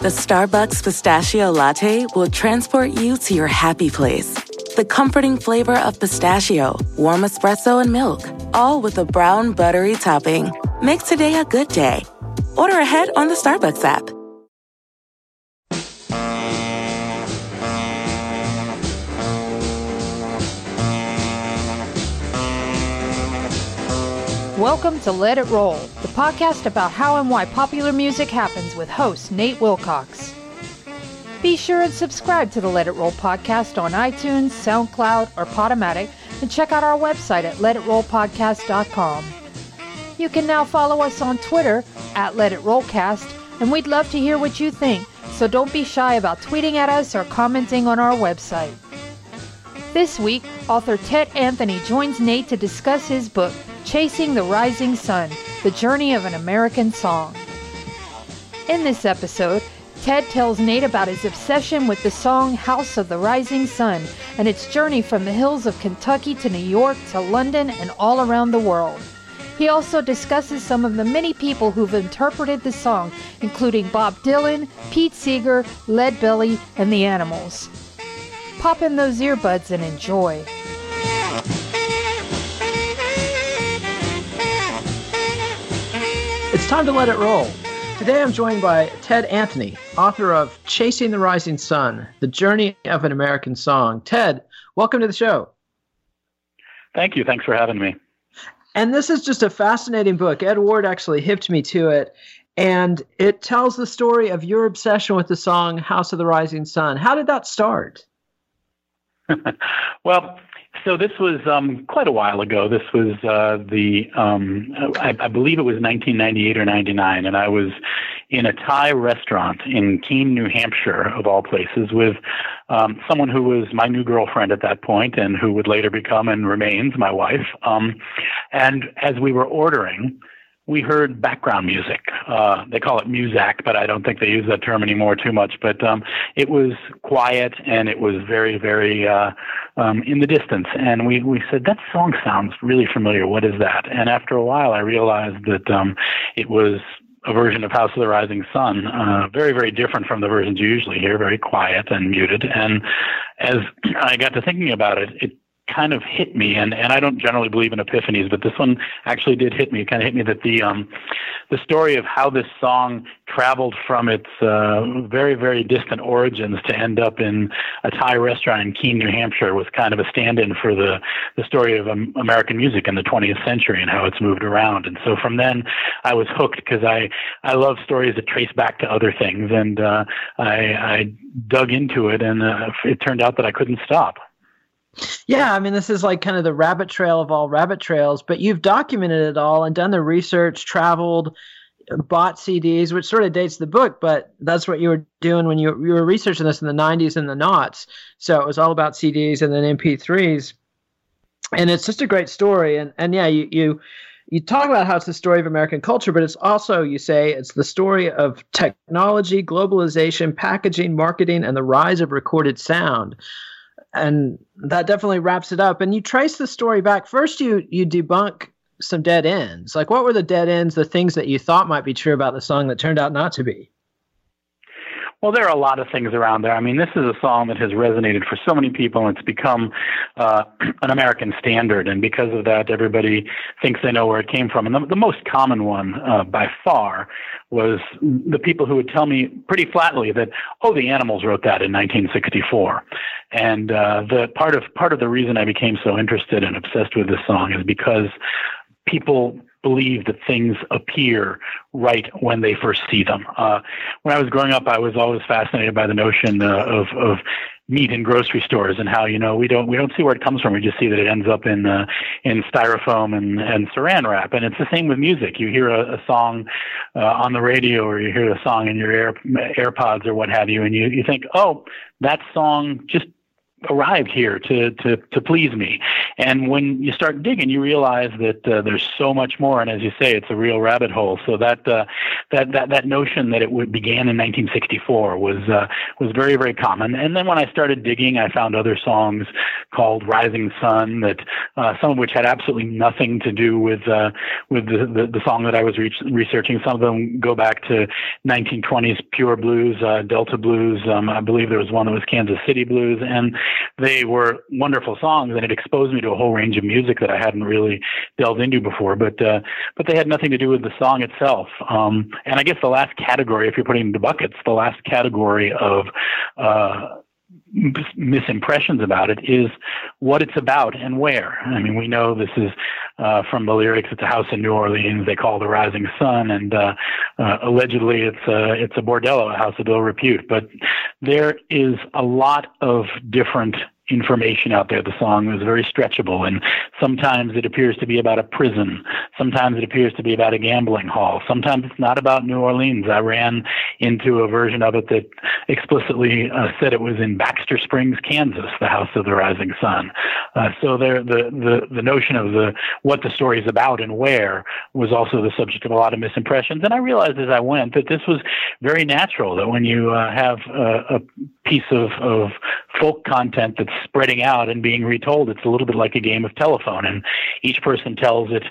The Starbucks pistachio latte will transport you to your happy place. The comforting flavor of pistachio, warm espresso, and milk, all with a brown buttery topping. Make today a good day. Order ahead on the Starbucks app. Welcome to Let It Roll, the podcast about how and why popular music happens with host Nate Wilcox. Be sure and subscribe to the Let It Roll podcast on iTunes, SoundCloud, or Podomatic, and check out our website at letitrollpodcast.com. You can now follow us on Twitter at Let It Rollcast, and we'd love to hear what you think, so don't be shy about tweeting at us or commenting on our website. This week, author Ted Anthony joins Nate to discuss his book, Chasing the Rising Sun The Journey of an American Song. In this episode, Ted tells Nate about his obsession with the song House of the Rising Sun and its journey from the hills of Kentucky to New York to London and all around the world. He also discusses some of the many people who've interpreted the song, including Bob Dylan, Pete Seeger, Lead Belly, and the Animals. Pop in those earbuds and enjoy. It's time to let it roll. Today I'm joined by Ted Anthony, author of Chasing the Rising Sun The Journey of an American Song. Ted, welcome to the show. Thank you. Thanks for having me. And this is just a fascinating book. Ed Ward actually hipped me to it. And it tells the story of your obsession with the song House of the Rising Sun. How did that start? well, so this was um, quite a while ago. This was uh, the um, I, I, believe it was 1998 or 99, and I was in a Thai restaurant in Keene, New Hampshire, of all places, with um, someone who was my new girlfriend at that point, and who would later become and remains my wife. Um, and as we were ordering, we heard background music. Uh, they call it Muzak, but I don't think they use that term anymore too much. But um, it was quiet and it was very, very uh, um, in the distance. And we, we said, that song sounds really familiar. What is that? And after a while, I realized that um, it was a version of House of the Rising Sun, uh, very, very different from the versions you usually hear, very quiet and muted. And as I got to thinking about it, it kind of hit me, and, and I don't generally believe in epiphanies, but this one actually did hit me. It kind of hit me that the um, the story of how this song traveled from its uh, very very distant origins to end up in a Thai restaurant in Keene, New Hampshire, was kind of a stand-in for the the story of um, American music in the 20th century and how it's moved around. And so from then, I was hooked because I I love stories that trace back to other things, and uh, I, I dug into it, and uh, it turned out that I couldn't stop. Yeah, I mean, this is like kind of the rabbit trail of all rabbit trails, but you've documented it all and done the research, traveled, bought CDs, which sort of dates the book, but that's what you were doing when you, you were researching this in the 90s and the knots. So it was all about CDs and then MP3s. And it's just a great story. And, and yeah, you, you, you talk about how it's the story of American culture, but it's also, you say, it's the story of technology, globalization, packaging, marketing, and the rise of recorded sound and that definitely wraps it up. And you trace the story back. First, you you debunk some dead ends. Like, what were the dead ends? The things that you thought might be true about the song that turned out not to be. Well, there are a lot of things around there. I mean, this is a song that has resonated for so many people, and it's become uh, an American standard. And because of that, everybody thinks they know where it came from. And the, the most common one, uh, by far, was the people who would tell me pretty flatly that, oh, the Animals wrote that in 1964. And uh, the part of part of the reason I became so interested and obsessed with this song is because people believe that things appear right when they first see them. Uh, when I was growing up, I was always fascinated by the notion uh, of, of meat in grocery stores and how you know we don't we don't see where it comes from. We just see that it ends up in uh, in styrofoam and and saran wrap. And it's the same with music. You hear a, a song uh, on the radio or you hear a song in your Air, AirPods or what have you, and you you think, oh, that song just arrived here to to to please me. And when you start digging, you realize that uh, there's so much more. And as you say, it's a real rabbit hole. So that uh, that that that notion that it would began in 1964 was uh, was very very common. And then when I started digging, I found other songs called Rising Sun that uh, some of which had absolutely nothing to do with uh, with the, the, the song that I was re- researching. Some of them go back to 1920s pure blues, uh, Delta blues. Um, I believe there was one that was Kansas City blues, and they were wonderful songs, and it exposed me to a whole range of music that I hadn't really delved into before. But uh, but they had nothing to do with the song itself. Um, and I guess the last category, if you're putting into buckets, the last category of uh, misimpressions about it is what it's about and where. I mean, we know this is uh, from the lyrics. It's a house in New Orleans. They call the Rising Sun, and uh, uh, allegedly it's a it's a bordello, a house of ill repute. But there is a lot of different information out there. The song is very stretchable, and sometimes it appears to be about a prison. Sometimes it appears to be about a gambling hall. Sometimes it's not about New Orleans. I ran into a version of it that explicitly uh, said it was in Baxter Springs, Kansas, the House of the Rising Sun. Uh, so there, the, the the notion of the what the story is about and where was also the subject of a lot of misimpressions. And I realized as I went that this was very natural. That when you uh, have a, a piece of, of folk content that's spreading out and being retold. It's a little bit like a game of telephone, and each person tells it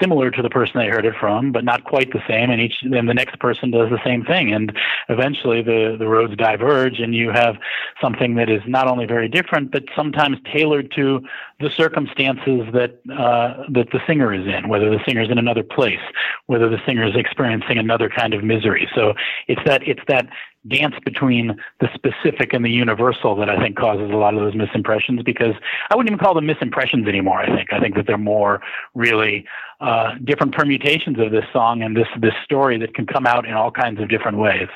similar to the person they heard it from, but not quite the same. And each then the next person does the same thing, and eventually the the roads diverge, and you have something that is not only very different, but sometimes tailored to the circumstances that uh, that the singer is in, whether the singer is in another place, whether the singer is experiencing another kind of misery. So it's that it's that dance between the specific and the universal that I think causes a lot of those misimpressions because I wouldn't even call them misimpressions anymore. I think I think that they're more really uh, different permutations of this song and this this story that can come out in all kinds of different ways.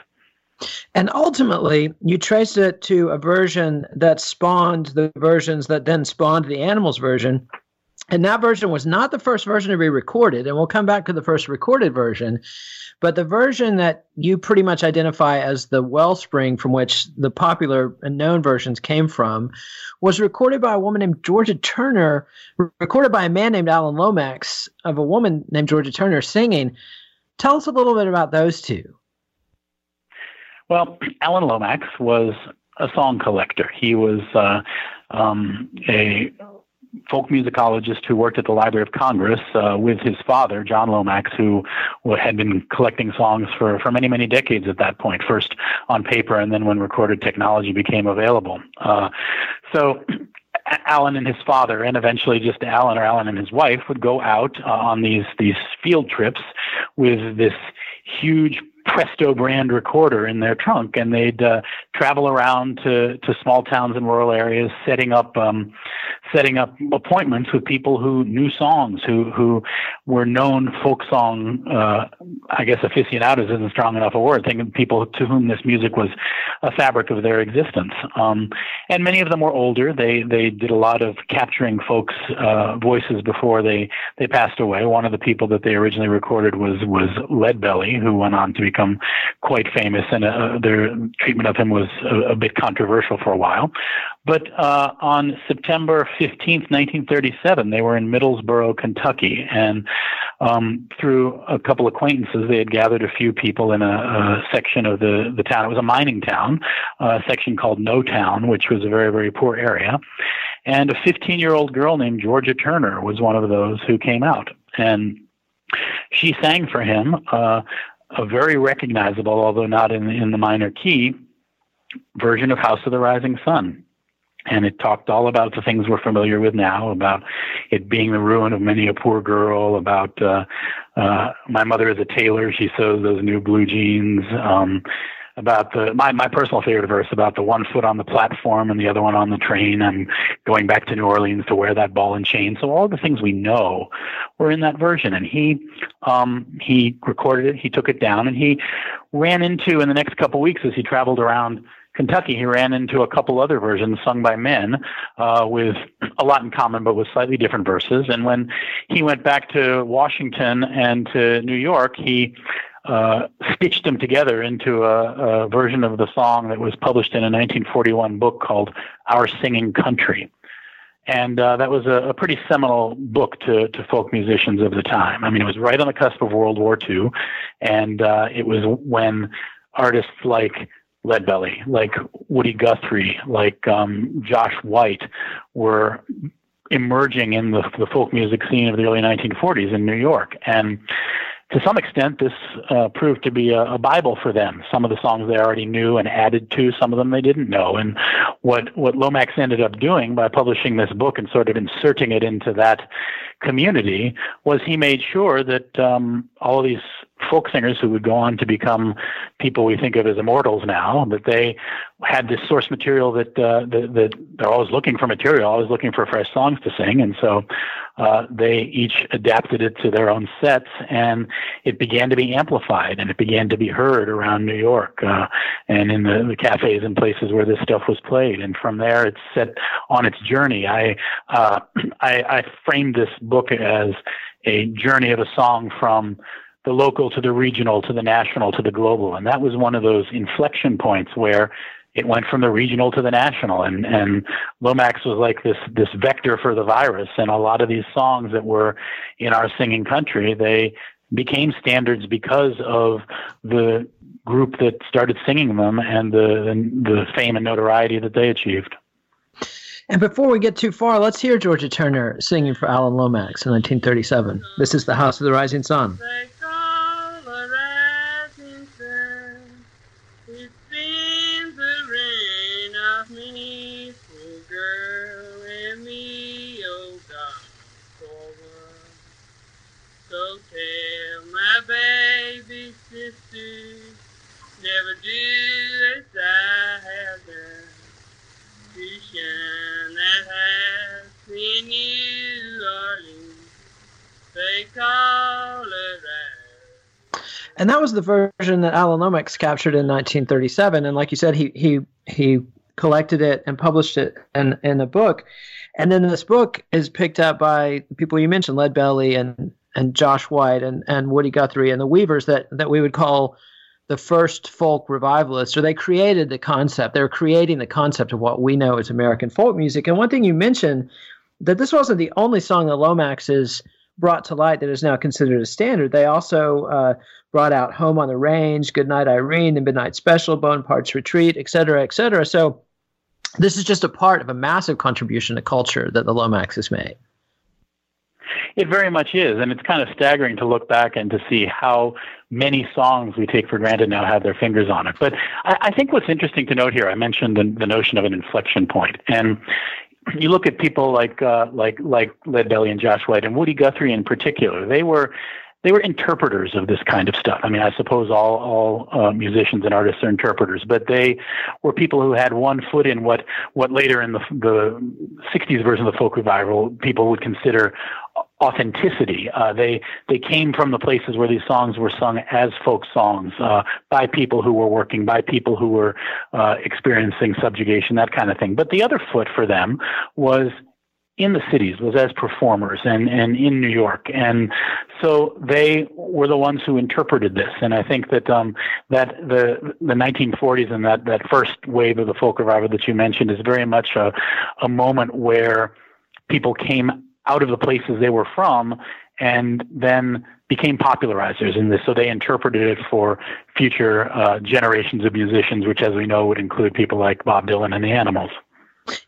And ultimately, you trace it to a version that spawned the versions that then spawned the animals version. And that version was not the first version to be recorded. And we'll come back to the first recorded version. But the version that you pretty much identify as the wellspring from which the popular and known versions came from was recorded by a woman named Georgia Turner, recorded by a man named Alan Lomax, of a woman named Georgia Turner singing. Tell us a little bit about those two. Well, Alan Lomax was a song collector. He was uh, um, a folk musicologist who worked at the Library of Congress uh, with his father, John Lomax, who had been collecting songs for, for many, many decades at that point, first on paper and then when recorded technology became available. Uh, so Alan and his father, and eventually just Alan or Alan and his wife, would go out uh, on these these field trips with this huge Presto brand recorder in their trunk, and they'd uh, travel around to, to small towns and rural areas, setting up um, setting up appointments with people who knew songs, who who were known folk song. Uh, I guess aficionados isn't strong enough a word. Thinking people to whom this music was a fabric of their existence, um, and many of them were older. They they did a lot of capturing folks' uh, voices before they they passed away. One of the people that they originally recorded was was Leadbelly, who went on to be become quite famous, and uh, their treatment of him was a, a, bit controversial for a while. But uh, on September 15th, 1937, they were in Middlesboro, Kentucky, and um, through a couple acquaintances, they had gathered a few people in a, a section of the, the town. It was a mining town, a section called No Town, which was a very, very poor area. And a 15 year old girl named Georgia Turner was one of those who came out. And she sang for him uh, a very recognizable, although not in in the minor key, version of House of the Rising Sun. And it talked all about the things we're familiar with now, about it being the ruin of many a poor girl, about uh, uh, my mother is a tailor, she sews those new blue jeans, um, about the my, my personal favorite verse about the one foot on the platform and the other one on the train and going back to New Orleans to wear that ball and chain. So all the things we know were in that version. And he um, he recorded it, he took it down, and he ran into in the next couple weeks as he traveled around Kentucky, he ran into a couple other versions sung by men uh, with a lot in common, but with slightly different verses. And when he went back to Washington and to New York, he uh, stitched them together into a, a, version of the song that was published in a 1941 book called Our Singing Country. And uh, that was a, a, pretty seminal book to, to folk musicians of the time. I mean, it was right on the cusp of World War II, and uh, it was when artists like Leadbelly, like Woody Guthrie, like um, Josh White were emerging in the, the folk music scene of the early 1940s in New York. And to some extent, this uh, proved to be a, a, Bible for them. Some of the songs they already knew and added to, some of them they didn't know. And what, what Lomax ended up doing by publishing this book and sort of inserting it into that community was he made sure that um, all these folk singers who would go on to become people we think of as immortals now, that they had this source material that, uh, that, that they're always looking for material, always looking for fresh songs to sing, and so uh, they each adapted it to their own sets, and it began to be amplified, and it began to be heard around New York uh, and in the, the cafes and places where this stuff was played, and from there it's set on its journey. I uh, I, I framed this book as a journey of a song from the local to the regional to the national to the global. And that was one of those inflection points where it went from the regional to the national and and Lomax was like this this vector for the virus and a lot of these songs that were in our singing country they became standards because of the group that started singing them and the the fame and notoriety that they achieved. And before we get too far, let's hear Georgia Turner singing for Alan Lomax in 1937. This is The House of the Rising Sun. Version that Alan Lomax captured in 1937. And like you said, he he he collected it and published it in in a book. And then this book is picked up by people you mentioned, Leadbelly and and Josh White and and Woody Guthrie and the Weavers that that we would call the first folk revivalists, or they created the concept. They were creating the concept of what we know as American folk music. And one thing you mentioned that this wasn't the only song that Lomax is brought to light that is now considered a standard. They also uh, brought out Home on the Range, Goodnight Irene, The Midnight Special, Bonaparte's Retreat, et cetera, et cetera. So this is just a part of a massive contribution to culture that the Lomax has made. It very much is, and it's kind of staggering to look back and to see how many songs we take for granted now have their fingers on it. But I, I think what's interesting to note here, I mentioned the, the notion of an inflection point, and you look at people like uh, like like Leadbelly and Josh White and Woody Guthrie in particular. They were they were interpreters of this kind of stuff. I mean, I suppose all all uh, musicians and artists are interpreters, but they were people who had one foot in what what later in the the '60s version of the folk revival people would consider authenticity. Uh, they they came from the places where these songs were sung as folk songs uh, by people who were working, by people who were uh, experiencing subjugation, that kind of thing. But the other foot for them was in the cities was as performers and, and in New York. And so they were the ones who interpreted this. And I think that um, that the the 1940s and that, that first wave of the folk revival that you mentioned is very much a, a moment where people came out of the places they were from and then became popularizers in this. So they interpreted it for future uh, generations of musicians, which, as we know, would include people like Bob Dylan and the Animals.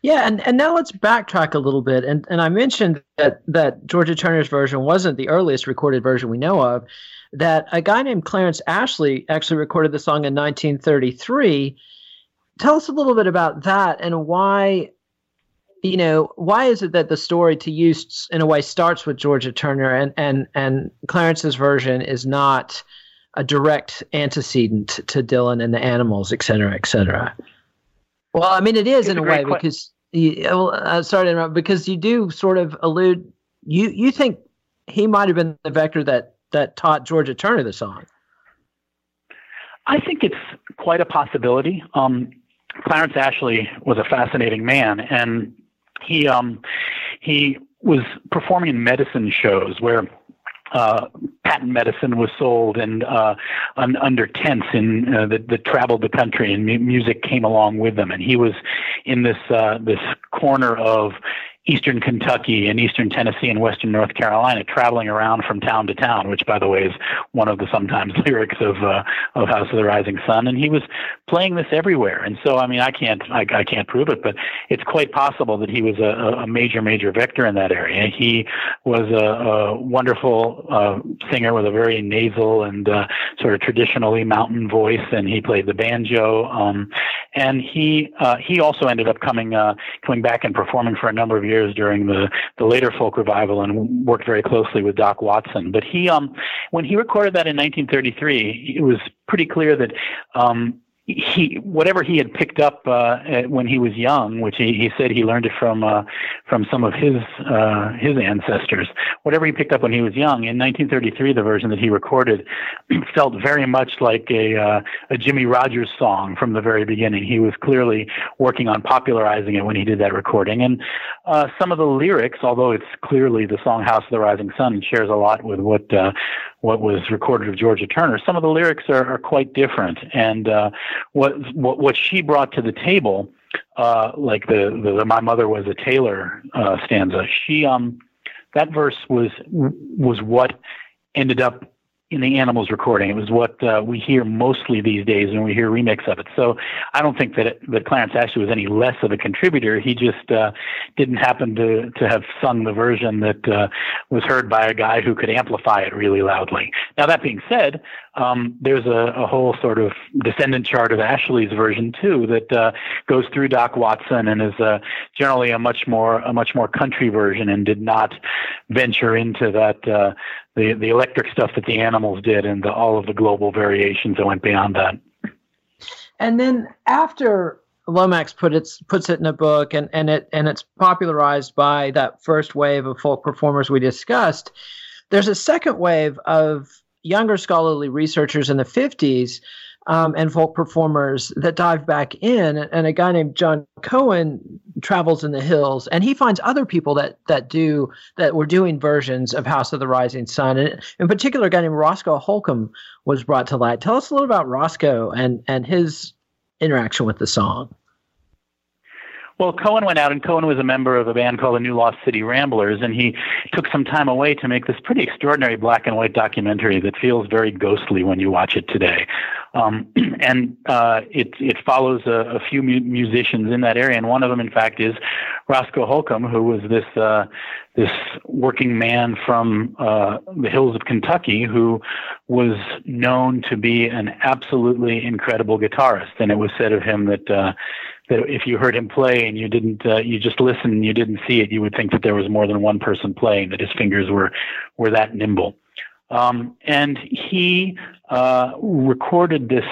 Yeah, and, and now let's backtrack a little bit. And and I mentioned that that Georgia Turner's version wasn't the earliest recorded version we know of. That a guy named Clarence Ashley actually recorded the song in 1933 tell us a little bit about that and why you know why is it that the story to you in a way starts with georgia turner and and and clarence's version is not a direct antecedent to dylan and the animals et cetera et cetera well i mean it is It's in a a way because you, well, uh, sorry to interrupt because you do sort of allude you you think he might have been the vector that that taught georgia turner the song I think it's quite a possibility. Um, Clarence Ashley was a fascinating man, and he um, he was performing in medicine shows where uh, patent medicine was sold and uh, un- under tents in uh, that, that traveled the country, and mu- music came along with them. And he was in this uh, this corner of eastern Kentucky and eastern Tennessee and western North Carolina, traveling around from town to town, which, by the way, is one of the sometimes lyrics of uh, of House of the Rising Sun. And he was playing this everywhere. And so, I mean, I can't I, I can't prove it, but it's quite possible that he was a, a major major vector in that area. He was a, a wonderful uh, singer with a very nasal and uh, sort of traditionally mountain voice, and he played the banjo. Um, and he uh, he also ended up coming uh, coming back and performing for a number of years during the the later folk revival, and worked very closely with Doc Watson. But he um when he recorded that in 1933, it was pretty clear that um, he whatever he had picked up uh, when he was young, which he, he said he learned it from uh, from some of his uh, his ancestors. Whatever he picked up when he was young in 1933, the version that he recorded felt very much like a uh, a Jimmie Rodgers song from the very beginning. He was clearly working on popularizing it when he did that recording, and uh, some of the lyrics, although it's clearly the song "House of the Rising Sun" shares a lot with what uh, what was recorded of Georgia Turner, some of the lyrics are, are quite different, and uh, what what what she brought to the table, uh, like the, the, the "My mother was a tailor" uh, stanza. She um that verse was was what ended up in the Animals recording. It was what uh, we hear mostly these days when we hear remix of it. So I don't think that it, that Clarence Ashley was any less of a contributor. He just uh, didn't happen to to have sung the version that uh, was heard by a guy who could amplify it really loudly. Now that being said, um, there's a, a, whole sort of descendant chart of Ashley's version too that uh, goes through Doc Watson and is uh, generally a much more a much more country version and did not venture into that uh, the the electric stuff that the animals did and the, all of the global variations that went beyond that. And then after Lomax put it, puts it in a book and, and it and it's popularized by that first wave of folk performers we discussed, there's a second wave of younger scholarly researchers in the 50s um, and folk performers that dive back in. And a guy named John Cohen travels in the hills, and he finds other people that that do that were doing versions of House of the Rising Sun. And in particular, a guy named Roscoe Holcomb was brought to light. Tell us a little about Roscoe and and his interaction with the song. Well, Cohen went out, and Cohen was a member of a band called the New Lost City Ramblers, and he took some time away to make this pretty extraordinary black and white documentary that feels very ghostly when you watch it today. Um, and uh, it it follows a, a few mu- musicians in that area, and one of them, in fact, is Roscoe Holcomb, who was this uh, this working man from uh, the hills of Kentucky who was known to be an absolutely incredible guitarist, and it was said of him that. That if you heard him play and you didn't, uh, you just listened and you didn't see it, you would think that there was more than one person playing. That his fingers were were that nimble. Um, and he uh, recorded this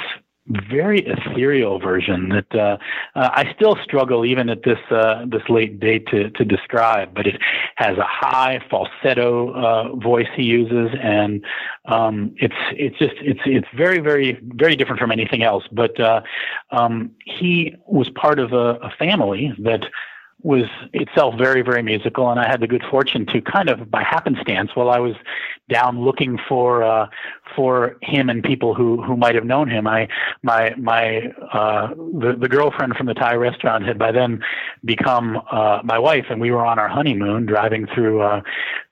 very ethereal version that uh, uh, I still struggle even at this uh, this late date to to describe. But it has a high falsetto uh, voice he uses, and um, it's it's just it's it's very very very different from anything else. But uh, um, he was part of a, a family that was itself very, very musical, and I had the good fortune to kind of by happenstance, while I was down looking for uh, for him and people who who might have known him, I my my uh, the the girlfriend from the Thai restaurant had by then become uh, my wife, and we were on our honeymoon, driving through uh,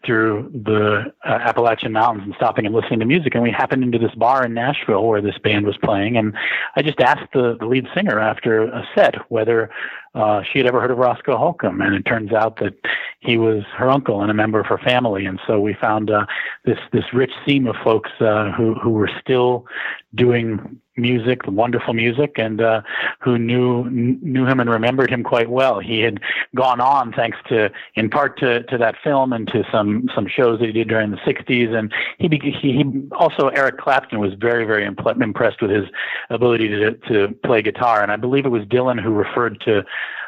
through the uh, Appalachian Mountains and stopping and listening to music, and we happened into this bar in Nashville where this band was playing, and I just asked the, the lead singer after a set whether uh, she had ever heard of Roscoe Holcomb, and it turns out that he was her uncle and a member of her family, and so we found uh, this this rich seam of folks uh, who who were still doing music, wonderful music, and uh, who knew knew him and remembered him quite well. He had gone on, thanks to in part to, to that film and to some some shows that he did during the '60s, and he he, he also Eric Clapton was very very impl- impressed with his ability to to play guitar, and I believe it was Dylan who referred to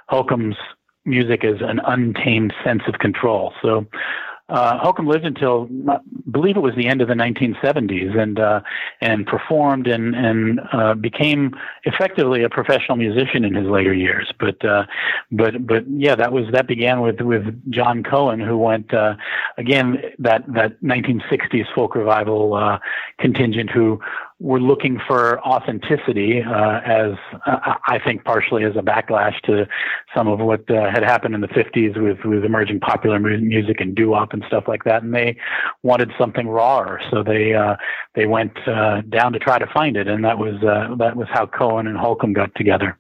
Holcomb's music as an untamed sense of control. So uh, Holcomb lived until I believe it was the end of the 1970s, and uh, and performed and and uh, became effectively a professional musician in his later years. But uh, but but yeah, that was that began with with John Cohen, who went uh, again that that 1960s folk revival uh, contingent who were looking for authenticity, uh, as uh, I think partially as a backlash to some of what uh, had happened in the 50s with, with emerging popular music and doo-wop and stuff like that. And they wanted something rawer, so they uh, they went uh, down to try to find it, and that was uh, that was how Cohen and Holcomb got together.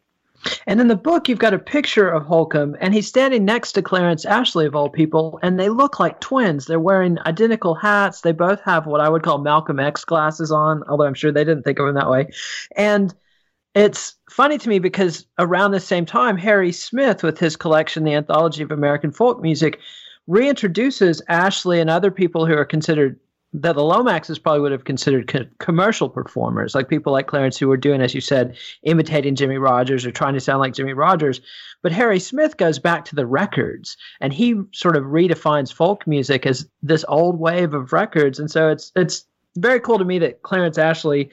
And in the book, you've got a picture of Holcomb, and he's standing next to Clarence Ashley, of all people, and they look like twins. They're wearing identical hats. They both have what I would call Malcolm X glasses on, although I'm sure they didn't think of him that way. And it's funny to me because around the same time, Harry Smith, with his collection, The Anthology of American Folk Music, reintroduces Ashley and other people who are considered that the Lomaxes probably would have considered co- commercial performers, like people like Clarence who were doing, as you said, imitating Jimmie Rodgers or trying to sound like Jimmie Rodgers. But Harry Smith goes back to the records, and he sort of redefines folk music as this old wave of records. And so it's it's very cool to me that Clarence Ashley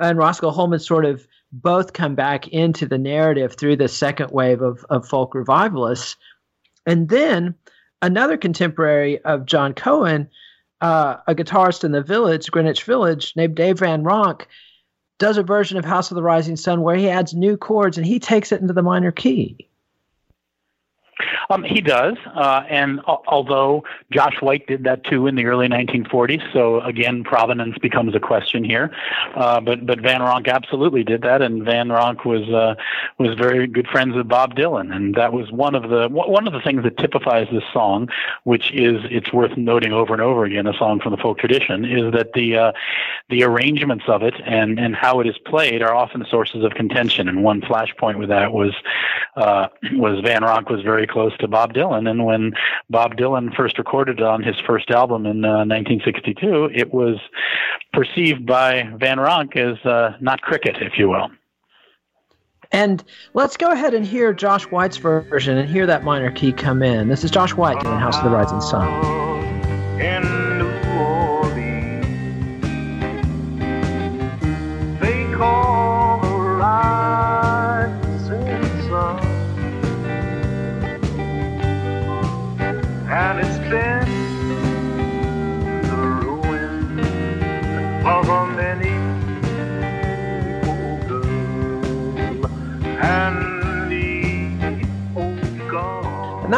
and Roscoe Holcomb sort of both come back into the narrative through the second wave of, of folk revivalists. And then another contemporary of John Cohen uh, a guitarist in the village, Greenwich Village, named Dave Van Ronk, does a version of House of the Rising Sun where he adds new chords and he takes it into the minor key. Um, he does, uh, and uh, although Josh White did that too in the early 1940s, so again, provenance becomes a question here. Uh, but but Van Ronk absolutely did that, and Van Ronk was uh, was very good friends with Bob Dylan, and that was one of the one of the things that typifies this song, which is it's worth noting over and over again, a song from the folk tradition, is that the uh, the arrangements of it and and how it is played are often sources of contention. And one flashpoint with that was uh, was Van Ronk was very close to Bob Dylan. And when Bob Dylan first recorded it on his first album in uh, 1962, it was perceived by Van Ronk as uh, not cricket, if you will. And let's go ahead and hear Josh White's version and hear that minor key come in. This is Josh White doing House of the Rising Sun. And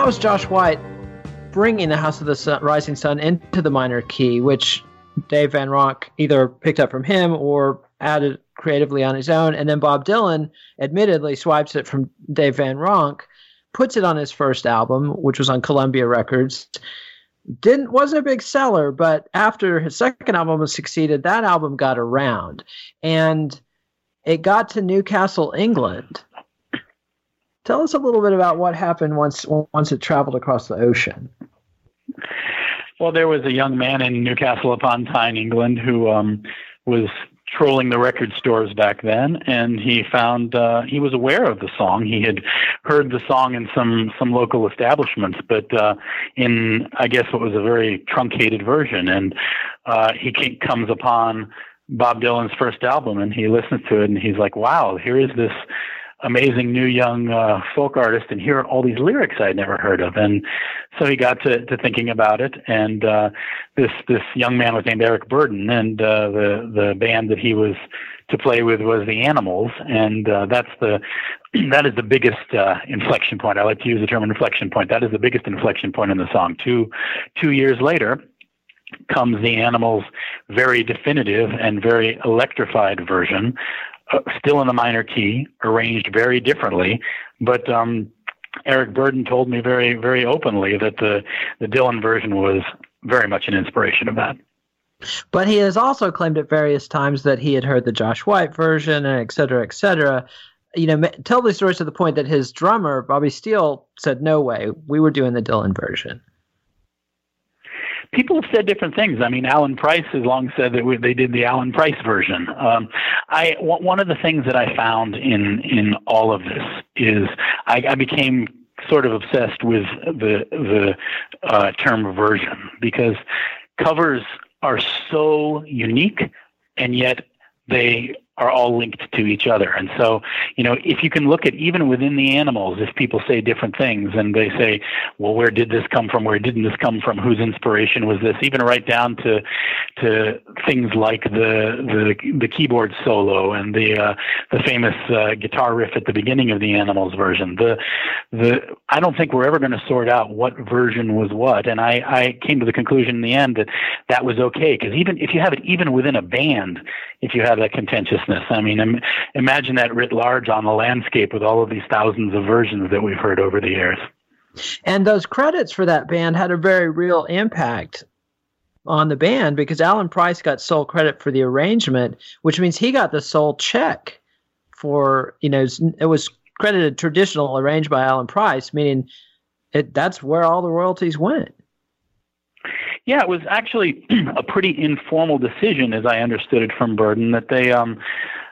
was Josh White bringing the House of the Sun, Rising Sun into the minor key, which Dave Van Ronk either picked up from him or added creatively on his own. And then Bob Dylan admittedly swipes it from Dave Van Ronk, puts it on his first album, which was on Columbia Records. Didn't wasn't a big seller, but after his second album was succeeded, that album got around. And it got to Newcastle, England Tell us a little bit about what happened once once it traveled across the ocean. Well, there was a young man in Newcastle upon Tyne, England, who um, was trolling the record stores back then, and he found uh, he was aware of the song. He had heard the song in some some local establishments, but uh, in I guess what was a very truncated version. And uh, he comes upon Bob Dylan's first album, and he listens to it, and he's like, "Wow, here is this." Amazing new young uh, folk artist and hear all these lyrics I'd never heard of. And so he got to, to thinking about it. And uh, this this young man was named Eric Burdon, and uh, the the band that he was to play with was the Animals, and uh, that's the that is the biggest uh, inflection point. I like to use the term inflection point. That is the biggest inflection point in the song. Two two years later comes the Animals' very definitive and very electrified version uh, still in the minor key, arranged very differently. But um, Eric Burdon told me very, very openly that the the Dylan version was very much an inspiration of that. But he has also claimed at various times that he had heard the Josh White version, and et cetera, et cetera. You know, tell the stories to the point that his drummer Bobby Steele said, "No way, we were doing the Dylan version." People have said different things. I mean, Alan Price has long said that we, they did the Alan Price version. Um, I w- one of the things that I found in in all of this is I, I became sort of obsessed with the the uh, term version because covers are so unique and yet they are all linked to each other. And so, you know, if you can look at even within the animals, if people say different things and they say, well, where did this come from? Where didn't this come from? Whose inspiration was this? Even right down to to things like the the, the keyboard solo and the uh, the famous uh, guitar riff at the beginning of the animals version. The the I don't think we're ever going to sort out what version was what. And I I came to the conclusion in the end that that was okay because even if you have it even within a band, if you have that contentious I mean, Im- imagine that writ large on the landscape with all of these thousands of versions that we've heard over the years. And those credits for that band had a very real impact on the band because Alan Price got sole credit for the arrangement, which means he got the sole check for, you know, it was credited traditional arranged by Alan Price, meaning it that's where all the royalties went. Yeah, it was actually a pretty informal decision, as I understood it from Burdon, that they um,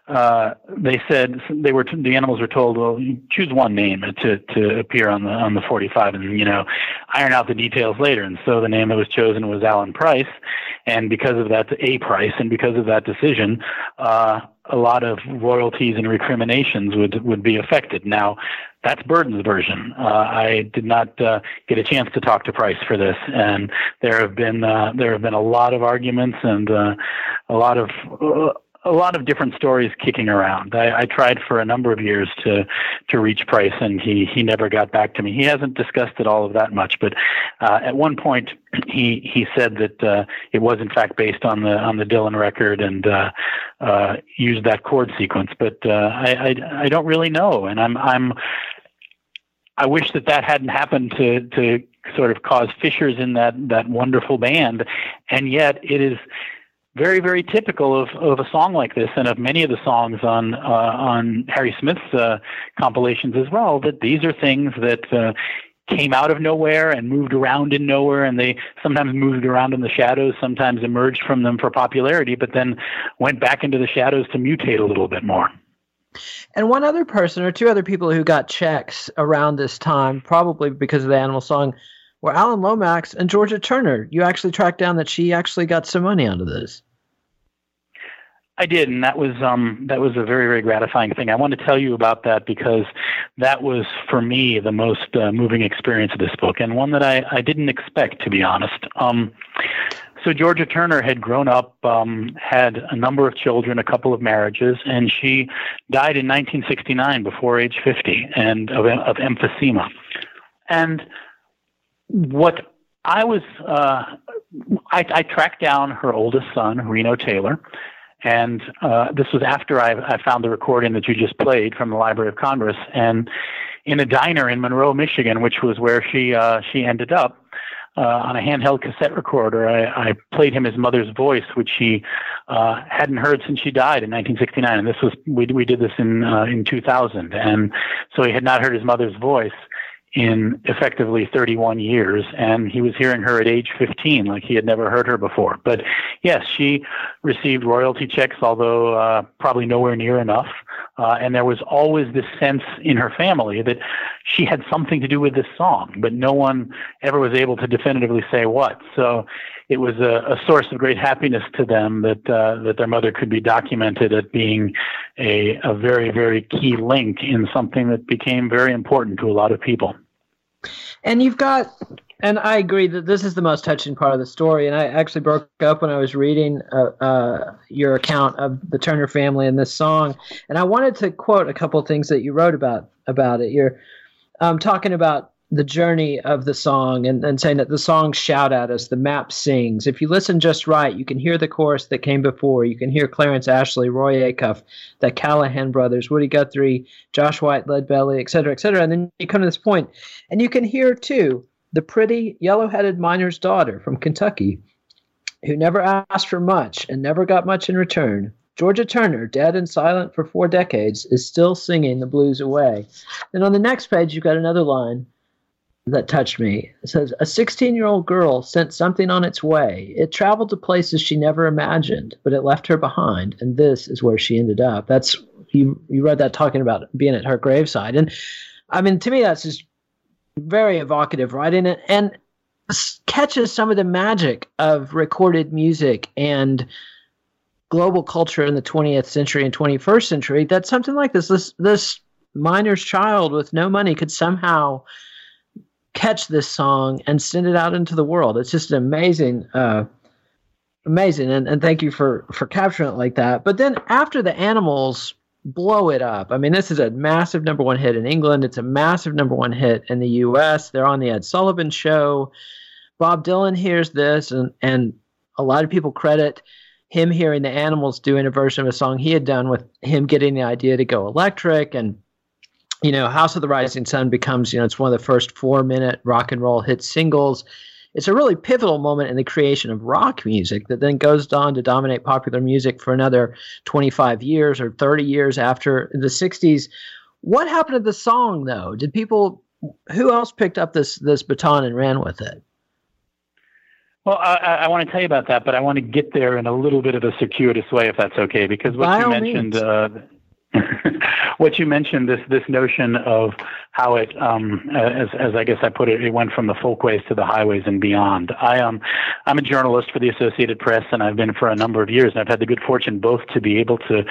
uh, they said they were the animals were told, well, choose one name to to appear on the on the 45, and you know, iron out the details later. And so the name that was chosen was Alan Price, and because of that, a price, and because of that decision, uh, a lot of royalties and recriminations would would be affected. Now, that's Burdon's version. Uh, I did not uh, get a chance to talk to Price for this, and there have been uh, there have been a lot of arguments and uh, a lot of uh, a lot of different stories kicking around. I, I tried for a number of years to to reach Price, and he he never got back to me. He hasn't discussed it all of that much, but uh, at one point he he said that uh, it was in fact based on the on the Dylan record and uh, uh, used that chord sequence. But uh, I, I I don't really know, and I'm I'm I wish that that hadn't happened to to sort of cause fissures in that that wonderful band, and yet it is very, very typical of, of a song like this and of many of the songs on uh, on Harry Smith's uh, compilations as well. That these are things that uh, came out of nowhere and moved around in nowhere, and they sometimes moved around in the shadows, sometimes emerged from them for popularity, but then went back into the shadows to mutate a little bit more. And one other person, or two other people who got checks around this time, probably because of the animal song, were Alan Lomax and Georgia Turner. You actually tracked down that she actually got some money out of this. I did, and that was um, that was a very very gratifying thing. I want to tell you about that because that was for me the most uh, moving experience of this book, and one that I, I didn't expect to be honest. Um, so Georgia Turner had grown up, um, had a number of children, a couple of marriages, and she died in 1969 before age 50 and of, of emphysema. And what I was, uh, I, I tracked down her oldest son, Reno Taylor, and uh, this was after I, I found the recording that you just played from the Library of Congress, and in a diner in Monroe, Michigan, which was where she uh, she ended up. Uh, on a handheld cassette recorder, I, I played him his mother's voice, which he uh, hadn't heard since she died in 1969. And this was we we did this in uh, in 2000, and so he had not heard his mother's voice in effectively 31 years, and he was hearing her at age 15, like he had never heard her before. But yes, she received royalty checks, although uh, probably nowhere near enough. Uh, and there was always this sense in her family that she had something to do with this song, but no one ever was able to definitively say what. So it was a, a source of great happiness to them that uh, that their mother could be documented as being a, a very very key link in something that became very important to a lot of people. And you've got, and I agree that this is the most touching part of the story. And I actually broke up when I was reading uh, uh, your account of the Turner family and this song. And I wanted to quote a couple of things that you wrote about about it. You're um, talking about the journey of the song and, and saying that the song shout at us, the map sings. If you listen just right, you can hear the chorus that came before. You can hear Clarence Ashley, Roy Acuff, the Callahan brothers, Woody Guthrie, Josh White, Leadbelly, et cetera, et cetera. And then you come to this point, and you can hear too the pretty yellow-headed miner's daughter from Kentucky who never asked for much and never got much in return, Georgia Turner, dead and silent for four decades, is still singing the blues away. Then on the next page, you've got another line that touched me. It says, A 16 year old girl sent something on its way. It traveled to places she never imagined, but it left her behind, and this is where she ended up. That's you, you read that talking about being at her graveside. And I mean, to me, that's just very evocative writing and, and catches some of the magic of recorded music and global culture in the 20th century and 21st century that something like this this this miner's child with no money could somehow catch this song and send it out into the world. It's just an amazing uh, amazing. And, and thank you for for capturing it like that. But then after the animals blow it up i mean this is a massive number one hit in england. It's a massive number one hit in the us they're on the ed sullivan show. Bob dylan hears this and and a lot of people credit him hearing the animals doing a version of a song he had done with him getting the idea to go electric and you know house of the rising sun becomes you know it's one of the first four minute rock and roll hit singles. It's a really pivotal moment in the creation of rock music that then goes on to dominate popular music for another 25 years or 30 years after the 60s what happened to the song though? Did people who else picked up this this baton and ran with it? Well, I, I, want to tell you about that, but I want to get there in a little bit of a circuitous way, if that's okay, because what By you mentioned, uh, what you mentioned, this this notion of how it, um, as as I guess I put it, it went from the folkways to the highways and beyond. I um, I'm a journalist for the Associated Press, and I've been for a number of years. And I've had the good fortune both to be able to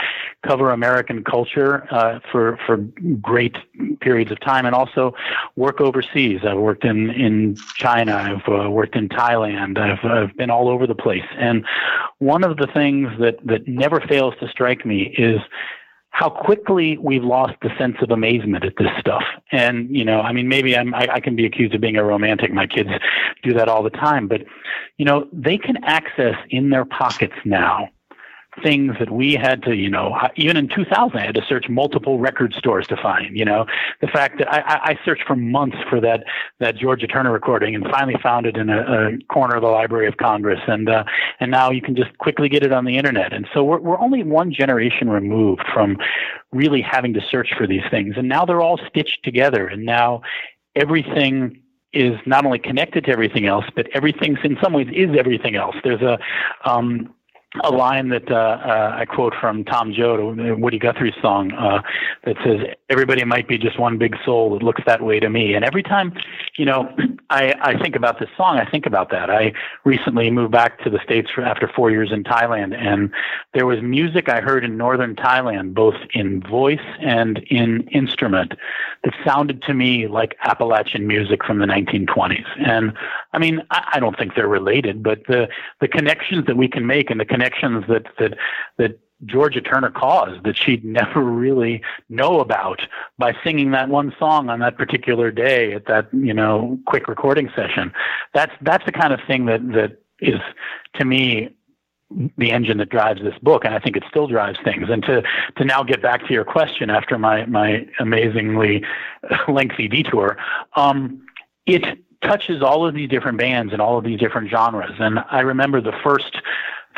cover American culture uh, for for great periods of time, and also work overseas. I've worked in in China. I've uh, worked in Thailand. I've I've been all over the place. And one of the things that that never fails to strike me is how quickly we've lost the sense of amazement at this stuff. And, you know, I mean, maybe I'm, I, I can be accused of being a romantic. My kids do that all the time, but, you know, they can access in their pockets now things that we had to, you know, even in 2000, I had to search multiple record stores to find. You know, the fact that I, I searched for months for that that Georgia Turner recording and finally found it in a, a corner of the Library of Congress, and uh, and now you can just quickly get it on the internet. And so we're we're only one generation removed from really having to search for these things, and now they're all stitched together, and now everything is not only connected to everything else, but everything in some ways is everything else. There's a um, a line that uh, uh, I quote from Tom Joad, Woody Guthrie's song, uh, that says, "Everybody might be just one big soul. It looks that way to me." And every time, you know, I, I think about this song, I think about that. I recently moved back to the states for, after four years in Thailand, and there was music I heard in northern Thailand, both in voice and in instrument, that sounded to me like Appalachian music from the 1920s. And I mean, I, I don't think they're related, but the the connections that we can make and the connections connections that that that Georgia Turner caused that she'd never really know about by singing that one song on that particular day at that you know quick recording session. That's that's the kind of thing that that is to me the engine that drives this book, and I think it still drives things. And to to now get back to your question after my my amazingly lengthy detour, um, it touches all of these different bands and all of these different genres. And I remember the first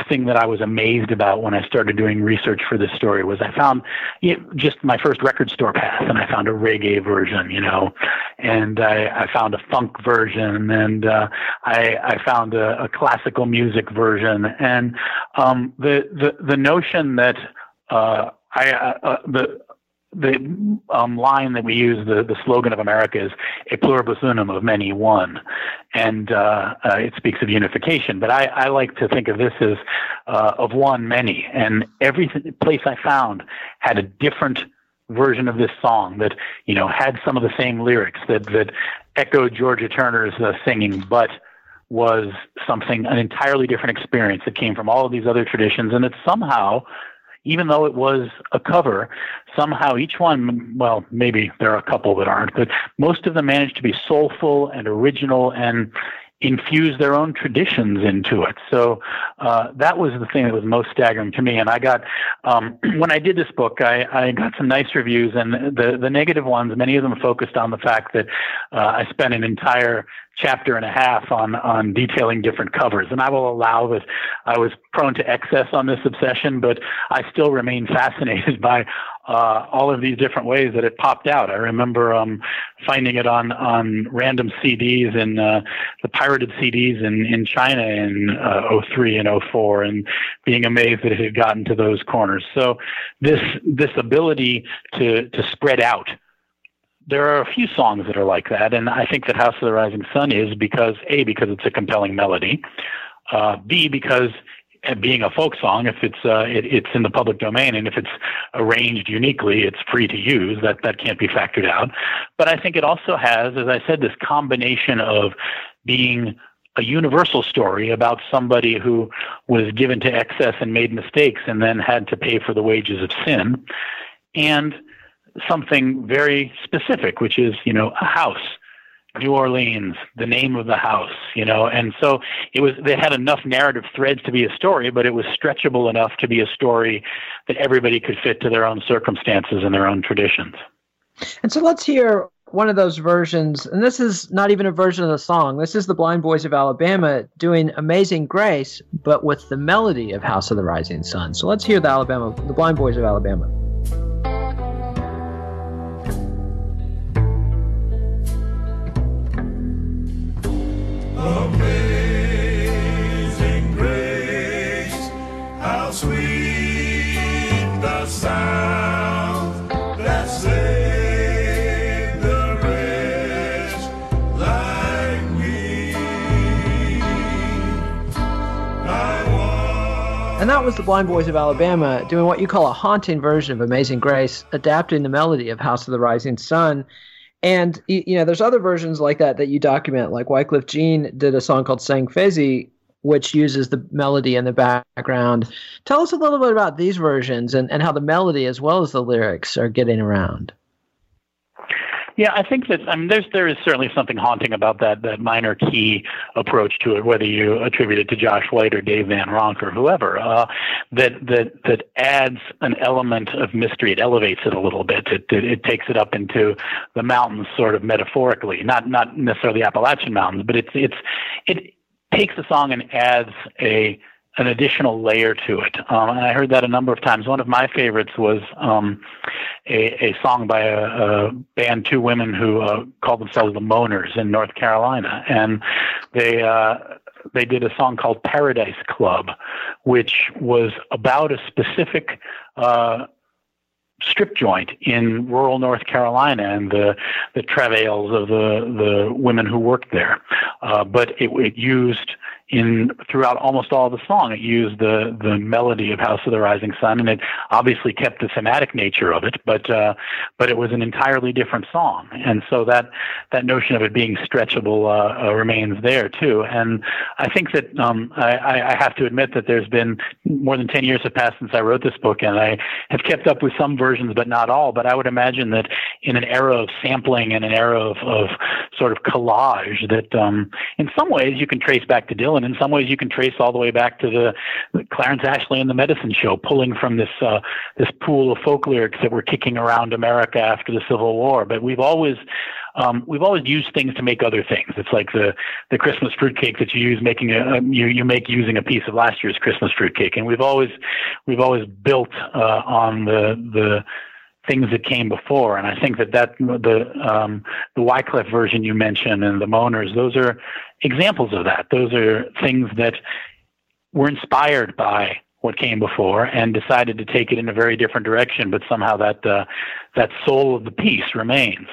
thing that I was amazed about when I started doing research for this story was I found you know, just my first record store pass, and I found a reggae version, you know, and I, I found a funk version, and uh, I, I found a, a classical music version, and um, the the the notion that uh, I uh, uh the the um, line that we use, the, the slogan of America is "A pluribus unum" of many one, and uh, uh, it speaks of unification. But I, I, like to think of this as uh, of one many, and every place I found had a different version of this song that you know had some of the same lyrics that that echoed Georgia Turner's uh, singing, but was something an entirely different experience that came from all of these other traditions, and it somehow even though it was a cover, somehow each one, well, maybe there are a couple that aren't, but most of them managed to be soulful and original and infuse their own traditions into it. So uh, that was the thing that was most staggering to me. And I got um, when I did this book, I, I, got some nice reviews, and the the negative ones, many of them focused on the fact that uh, I spent an entire chapter and a half on on detailing different covers and i will allow that i was prone to excess on this obsession but i still remain fascinated by uh, all of these different ways that it popped out. I remember um, finding it on on random CDs and uh, the pirated CDs in in China in uh, 03 and 04, and being amazed that it had gotten to those corners. So this this ability to to spread out. There are a few songs that are like that, and I think that House of the Rising Sun is because a because it's a compelling melody, uh, b because being a folk song, if it's uh, it, it's in the public domain and if it's arranged uniquely, it's free to use. That that can't be factored out. But I think it also has, as I said, this combination of being a universal story about somebody who was given to excess and made mistakes and then had to pay for the wages of sin, and something very specific, which is you know a house New Orleans, the name of the house, you know, and so it was. They had enough narrative threads to be a story, but it was stretchable enough to be a story that everybody could fit to their own circumstances and their own traditions. And so let's hear one of those versions, and this is not even a version of the song. This is the Blind Boys of Alabama doing "Amazing Grace," but with the melody of "House of the Rising Sun." So let's hear the Alabama, the Blind Boys of Alabama. And that was the Blind Boys of Alabama doing what you call a haunting version of Amazing Grace, adapting the melody of House of the Rising Sun. And you know, there's other versions like that that you document. Like Wyclef Jean did a song called "Sang Fezi," which uses the melody in the background. Tell us a little bit about these versions and, and how the melody as well as the lyrics are getting around. Yeah, I think that I mean there's there is certainly something haunting about that that minor key approach to it, whether you attribute it to Josh White or Dave Van Ronk or whoever. Uh, that that that adds an element of mystery. It elevates it a little bit. It, it it takes it up into the mountains, sort of metaphorically, not not necessarily Appalachian mountains, but it's it's it takes a song and adds a an additional layer to it. Um, and I heard that a number of times. One of my favorites was um, a, a, song by a, a, band, two women who uh, called themselves the Moaners in North Carolina, and they uh, they did a song called Paradise Club, which was about a specific. Uh, strip joint in rural North Carolina and the the travails of the the women who worked there, uh, but it, it used in throughout almost all the song. It used the the melody of House of the Rising Sun, and it obviously kept the thematic nature of it, but uh, but it was an entirely different song. And so that that notion of it being stretchable uh, uh, remains there too. And I think that um, I, I have to admit that there's been more than ten years have passed since I wrote this book, and I have kept up with some versions, but not all. But I would imagine that in an era of sampling and an era of, of sort of collage, that um, in some ways you can trace back to Dylan in some ways, you can trace all the way back to the, the Clarence Ashley and the Medicine Show, pulling from this uh, this pool of folk lyrics that were kicking around America after the Civil War. But we've always um, we've always used things to make other things. It's like the the Christmas fruitcake that you use making a, a you you make using a piece of last year's Christmas fruitcake, and we've always we've always built uh, on the the things that came before. And I think that that the um, the Wyclef version you mentioned and the Moaners, those are examples of that. Those are things that were inspired by what came before and decided to take it in a very different direction, but somehow that uh, that soul of the piece remains.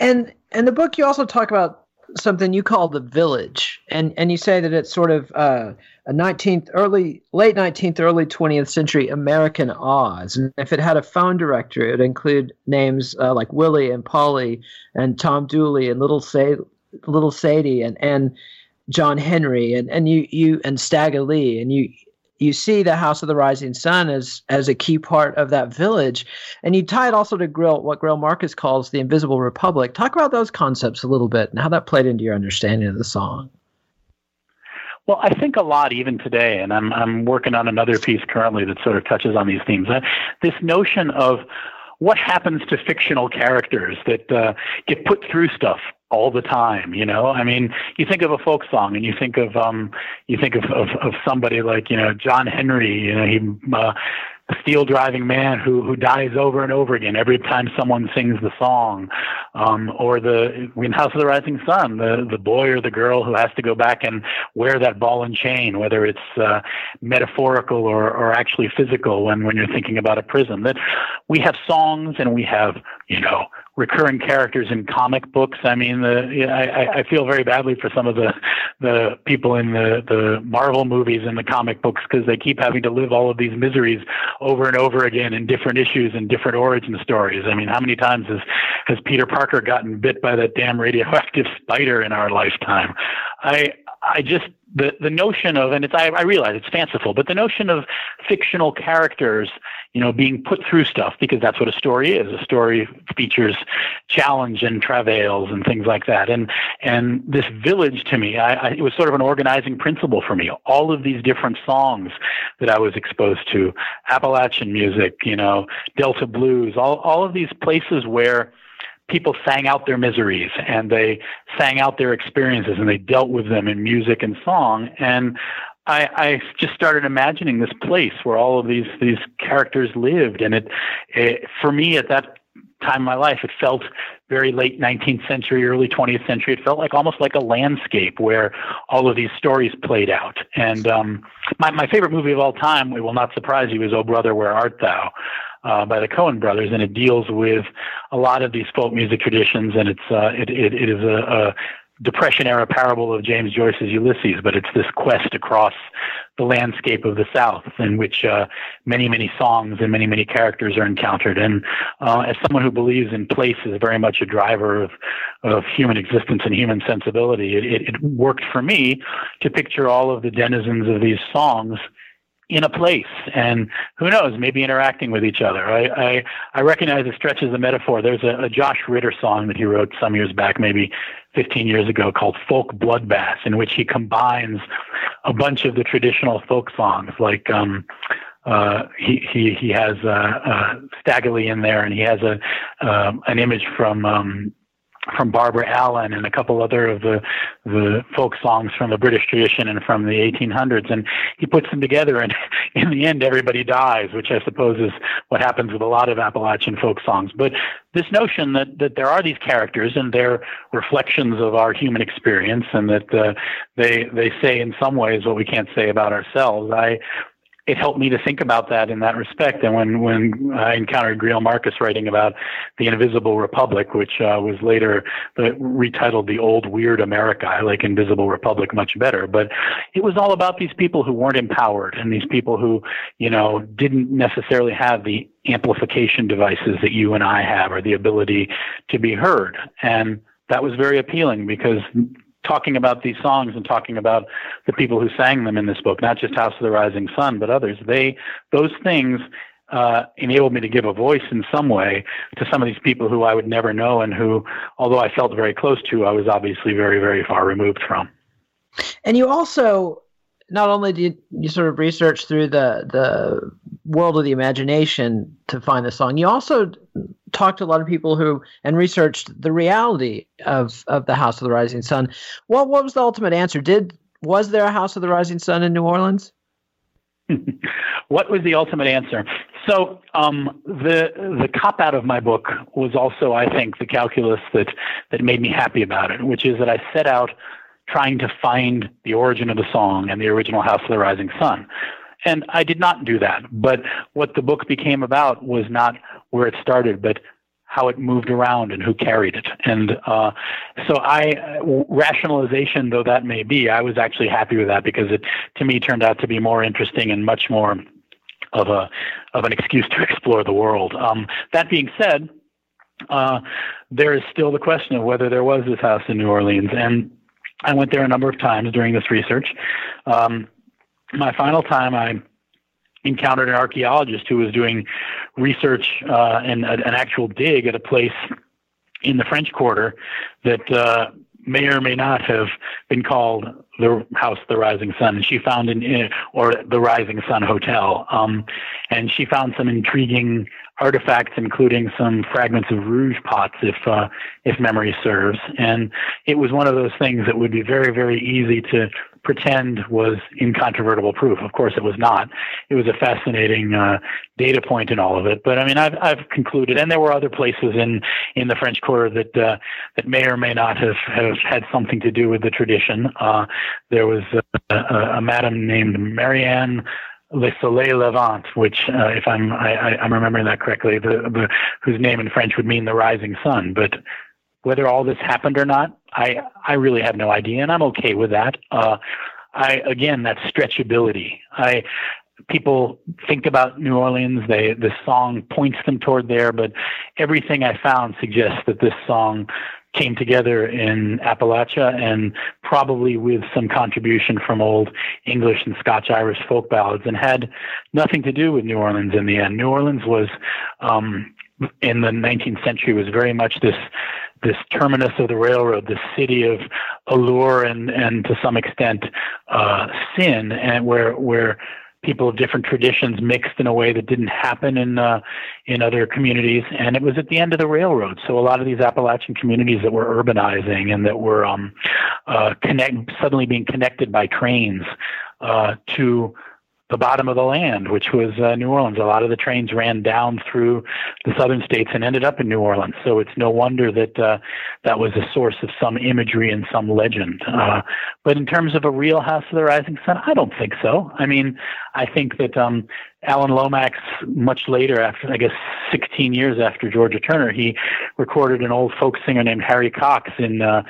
And in the book, you also talk about something you call the village, and and you say that it's sort of uh, a 19th early late 19th early 20th century American Oz, and if it had a phone directory, it would include names uh, like Willie and Polly and Tom Dooley and Little Say Little Sadie and and John Henry and and you you and Stagger Lee and you you see the House of the Rising Sun as as a key part of that village, and you tie it also to Greil, what Greil Marcus calls the Invisible Republic. Talk about those concepts a little bit and how that played into your understanding of the song. Well, I think a lot even today, and I'm I'm working on another piece currently that sort of touches on these themes. Uh, this notion of what happens to fictional characters that uh, get put through stuff all the time you know i mean you think of a folk song and you think of um you think of of, of somebody like you know john henry you know he uh, the steel driving man who who dies over and over again every time someone sings the song, um, or the in House of the Rising Sun, the the boy or the girl who has to go back and wear that ball and chain, whether it's uh, metaphorical or or actually physical. When when you're thinking about a prison, that we have songs and we have you know recurring characters in comic books. I mean, the I, I feel very badly for some of the the people in the the Marvel movies and the comic books because they keep having to live all of these miseries over and over again in different issues and different origin stories. I mean, how many times has has Peter Parker gotten bit by that damn radioactive spider in our lifetime? I I just the the notion of and it's I, I realize it's fanciful, but the notion of fictional characters, you know, being put through stuff because that's what a story is. A story features challenge and travails and things like that. And and this village to me, I, I, it was sort of an organizing principle for me. All of these different songs that I was exposed to, Appalachian music, you know, Delta blues, all all of these places where people sang out their miseries and they sang out their experiences and they dealt with them in music and song. And I, I just started imagining this place where all of these these characters lived, and it, it for me at that time in my life, it felt very late 19th century, early 20th century. It felt like almost like a landscape where all of these stories played out. And um, my my favorite movie of all time, it will not surprise you, is Oh Brother, Where Art Thou? uh, by the Coen brothers, and it deals with a lot of these folk music traditions, and it's uh, it, it, it is a Depression era parable of James Joyce's Ulysses, but it's this quest across the landscape of the South in which uh, many, many songs and many, many characters are encountered. And uh, as someone who believes in place is very much a driver of, of human existence and human sensibility, it, it, it worked for me to picture all of the denizens of these songs in a place and who knows maybe interacting with each other. I i, I recognize it stretches the metaphor. There's a, a, josh ritter song that he wrote some years back maybe 15 years ago called folk bloodbath in which he combines a bunch of the traditional folk songs. Like um uh, he he he has uh, uh, in there, and he has a um, an image from um, from Barbara Allen and a couple other of the the folk songs from the British tradition and from the 1800s, and he puts them together, and in the end, everybody dies, which I suppose is what happens with a lot of Appalachian folk songs. But this notion that that there are these characters and they're reflections of our human experience, and that uh, they they say in some ways what we can't say about ourselves, I it helped me to think about that in that respect. And when, when I encountered Greil Marcus writing about the Invisible Republic, which uh, was later retitled The Old Weird America, I like Invisible Republic much better. But it was all about these people who weren't empowered and these people who, you know, didn't necessarily have the amplification devices that you and I have or the ability to be heard. And that was very appealing because talking about these songs and talking about the people who sang them in this book, not just House of the Rising Sun, but others. They those things uh, enabled me to give a voice in some way to some of these people who I would never know and who, although I felt very close to, I was obviously very, very far removed from. And you also not only did you sort of research through the the world of the imagination to find the song, you also talked to a lot of people who and researched the reality of of the House of the Rising Sun. What what was the ultimate answer? Did was there a House of the Rising Sun in New Orleans? what was the ultimate answer? So um, the the cop out of my book was also, I think, the calculus that that made me happy about it, which is that I set out trying to find the origin of the song and the original House of the Rising Sun. And I did not do that. But what the book became about was not where it started, but how it moved around and who carried it. And uh, so I, rationalization though that may be, I was actually happy with that because it, to me, turned out to be more interesting and much more of a of an excuse to explore the world. Um, that being said, uh, there is still the question of whether there was this house in New Orleans, and I went there a number of times during this research. Um, my final time, I encountered an archaeologist who was doing research uh, and an actual dig at a place in the French Quarter that uh, may or may not have been called the House of the Rising Sun. And she found in, or the Rising Sun Hotel. Um, and she found some intriguing artifacts, including some fragments of rouge pots, if uh, if memory serves. And it was one of those things that would be very, very easy to pretend was incontrovertible proof. Of course, it was not. It was a fascinating uh, data point in all of it. But I mean, I've I've concluded, and there were other places in in the French Quarter that uh, that may or may not have have had something to do with the tradition. Uh, there was a, a, a madam named Marianne Le Soleil Levant, which, uh, if I'm I, am remembering that correctly, the, the whose name in French would mean the rising sun. But whether all this happened or not, I I really have no idea, and I'm okay with that. Uh, I again, that stretchability. I people think about New Orleans. They the song points them toward there, but everything I found suggests that this song came together in Appalachia and probably with some contribution from old English and Scotch Irish folk ballads and had nothing to do with New Orleans in the end. New Orleans was um, in the 19th century was very much this this terminus of the railroad, the city of allure and and to some extent uh, sin, and where where people of different traditions mixed in a way that didn't happen in uh, in other communities. And it was at the end of the railroad, so a lot of these Appalachian communities that were urbanizing and that were um, uh, connect suddenly being connected by trains uh, to the bottom of the land, which was uh, New Orleans. A lot of the trains ran down through the southern states and ended up in New Orleans. So it's no wonder that uh, that was a source of some imagery and some legend. Uh, but in terms of a real House of the Rising Sun, I don't think so. I mean, I think that um, Alan Lomax, much later, after I guess 16 years after Georgia Turner, he recorded an old folk singer named Harry Cox in uh,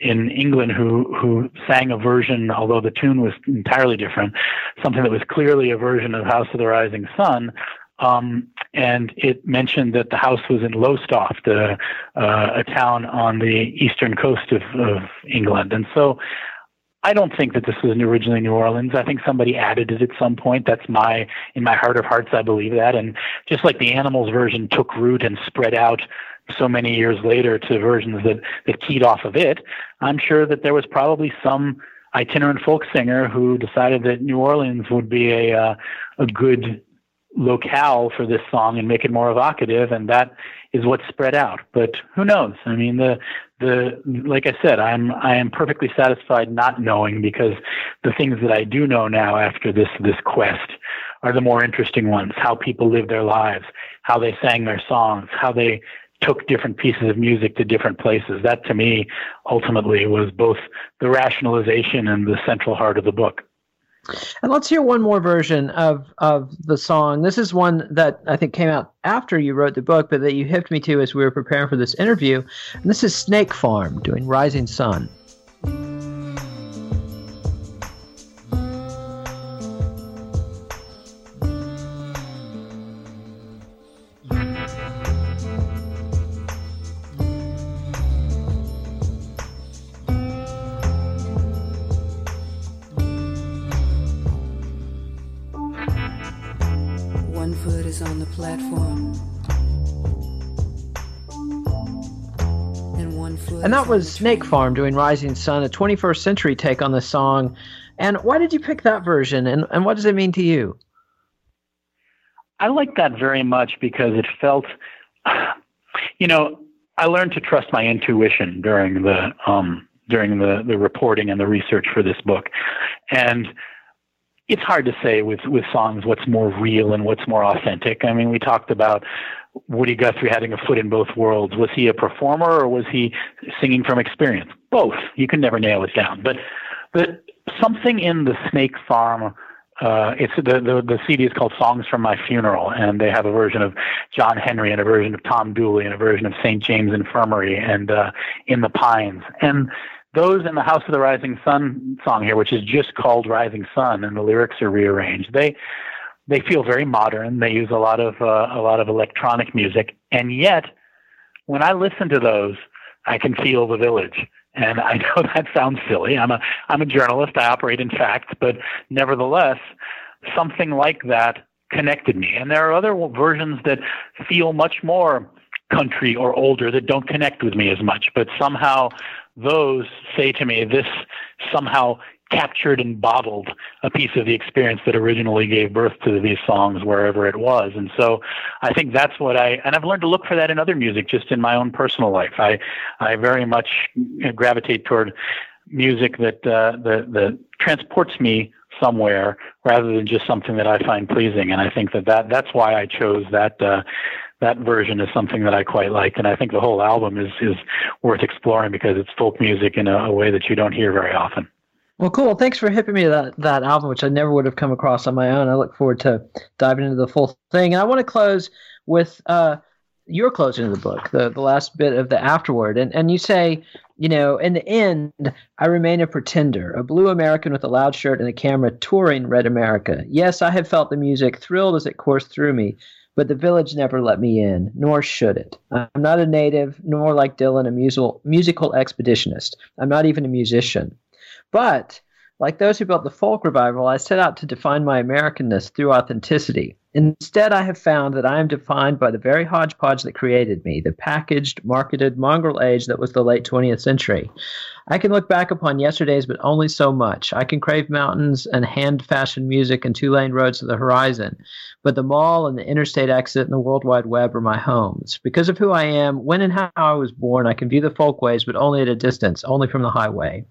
in England who who sang a version, although the tune was entirely different, something that was clearly a version of House of the Rising Sun. Um, and it mentioned that the house was in Lowestoft, uh, uh, a town on the eastern coast of, of England. And so I don't think that this was originally New Orleans. I think somebody added it at some point. That's my, in my heart of hearts, I believe that. And just like the animals version took root and spread out so many years later to versions that, that keyed off of it, I'm sure that there was probably some itinerant folk singer who decided that New Orleans would be a uh, a good locale for this song and make it more evocative, and that is what spread out. But who knows? I mean, the the like I said, I'm I am perfectly satisfied not knowing because the things that I do know now after this this quest are the more interesting ones. How people lived their lives, how they sang their songs, how they took different pieces of music to different places. That to me ultimately was both the rationalization and the central heart of the book. And let's hear one more version of of the song. This is one that I think came out after you wrote the book, but that you hipped me to as we were preparing for this interview. And this is Snake Farm doing Rising Sun. And that was Snake Farm doing Rising Sun, a 21st century take on the song. And why did you pick that version and, and what does it mean to you? I like that very much because it felt, you know, I learned to trust my intuition during the um, during the, the reporting and the research for this book. And it's hard to say with, with songs what's more real and what's more authentic. I mean, we talked about Woody Guthrie having a foot in both worlds. Was he a performer or was he singing from experience? Both. You can never nail it down. But but something in the Snake Farm. Uh, it's the, the the CD is called Songs from My Funeral, and they have a version of John Henry and a version of Tom Dooley and a version of St. James Infirmary and uh, In the Pines. And those in the House of the Rising Sun song here, which is just called Rising Sun, and the lyrics are rearranged. They they feel very modern. They use a lot of uh, a lot of electronic music, and yet when I listen to those, I can feel the village. And I know that sounds silly. I'm a I'm a journalist. I operate in facts, but nevertheless, something like that connected me. And there are other versions that feel much more country or older that don't connect with me as much, but somehow those say to me this somehow captured and bottled a piece of the experience that originally gave birth to these songs wherever it was. And so I think that's what I, and I've learned to look for that in other music just in my own personal life. I, I very much gravitate toward music that, uh, that, that transports me somewhere rather than just something that I find pleasing. And I think that, that that's why I chose that, uh, that version is something that I quite like, and I think the whole album is is worth exploring because it's folk music in a, a way that you don't hear very often. Well, cool. Thanks for hipping me to that, that album, which I never would have come across on my own. I look forward to diving into the full thing. And I want to close with uh, your closing of the book, the, the last bit of the afterword. And, and you say, you know, in the end, I remain a pretender, a blue American with a loud shirt and a camera touring Red America. Yes, I have felt the music, thrilled as it coursed through me, but the village never let me in, nor should it. I'm not a native, nor like Dylan, a musical, musical expeditionist. I'm not even a musician. But like those who built the folk revival, I set out to define my Americanness through authenticity. Instead, I have found that I am defined by the very hodgepodge that created me, the packaged, marketed mongrel age that was the late 20th century. I can look back upon yesterdays, but only so much. I can crave mountains and hand fashioned music and two lane roads to the horizon, but the mall and the interstate exit and the World Wide Web are my homes. Because of who I am, when and how I was born, I can view the folkways, but only at a distance, only from the highway.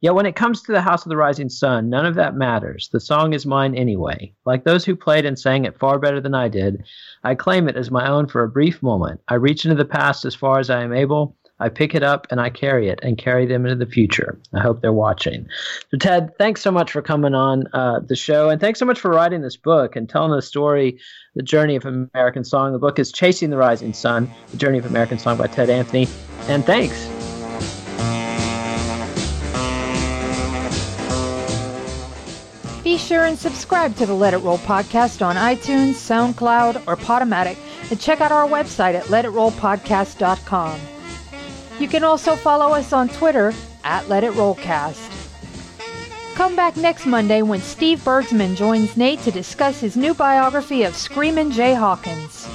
Yet when it comes to the House of the Rising Sun, none of that matters. The song is mine anyway. Like those who played and sang it far better than I did, I claim it as my own for a brief moment. I reach into the past as far as I am able. I pick it up and I carry it and carry them into the future. I hope they're watching. So, Ted, thanks so much for coming on uh, the show. And thanks so much for writing this book and telling the story, The Journey of American Song. The book is Chasing the Rising Sun, The Journey of American Song by Ted Anthony. And thanks. Be sure and subscribe to the Let It Roll podcast on iTunes, SoundCloud, or Podomatic, and check out our website at letitrollpodcast.com. You can also follow us on Twitter at Let It Rollcast. Come back next Monday when Steve Bergsman joins Nate to discuss his new biography of Screamin' Jay Hawkins.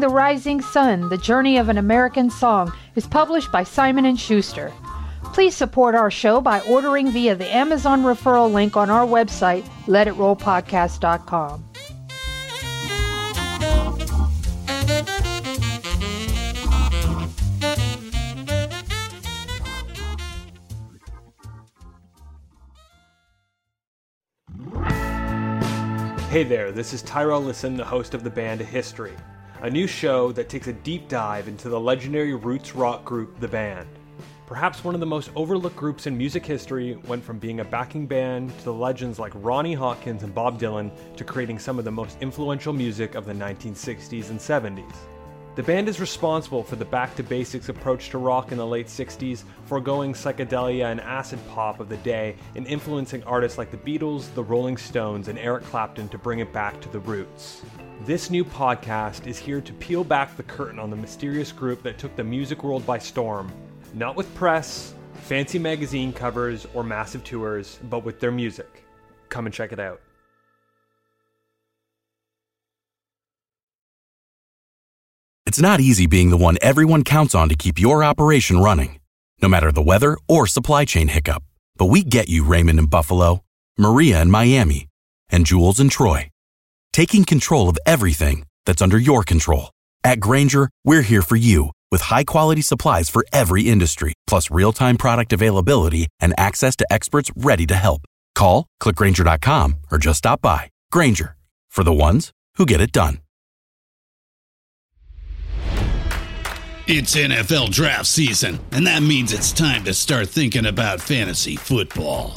The Rising Sun: The Journey of an American Song is published by Simon & Schuster. Please support our show by ordering via the Amazon referral link on our website, letitrollpodcast.com. Hey there, this is Tyrell Listen, the host of the band History a new show that takes a deep dive into the legendary roots rock group The Band. Perhaps one of the most overlooked groups in music history went from being a backing band to the legends like Ronnie Hawkins and Bob Dylan to creating some of the most influential music of the 1960s and 70s. The band is responsible for the back to basics approach to rock in the late 60s, foregoing psychedelia and acid pop of the day, and influencing artists like the Beatles, the Rolling Stones, and Eric Clapton to bring it back to the roots. This new podcast is here to peel back the curtain on the mysterious group that took the music world by storm, not with press, fancy magazine covers, or massive tours, but with their music. Come and check it out. It's not easy being the one everyone counts on to keep your operation running, no matter the weather or supply chain hiccup. But we get you, Raymond in Buffalo, Maria in Miami, and Jules in Troy taking control of everything that's under your control. At Grainger, we're here for you with high quality supplies for every industry, plus real time product availability and access to experts ready to help. Call, clickgrainger.com, or just stop by. Grainger, for the ones who get it done. It's NFL draft season, and that means it's time to start thinking about fantasy football.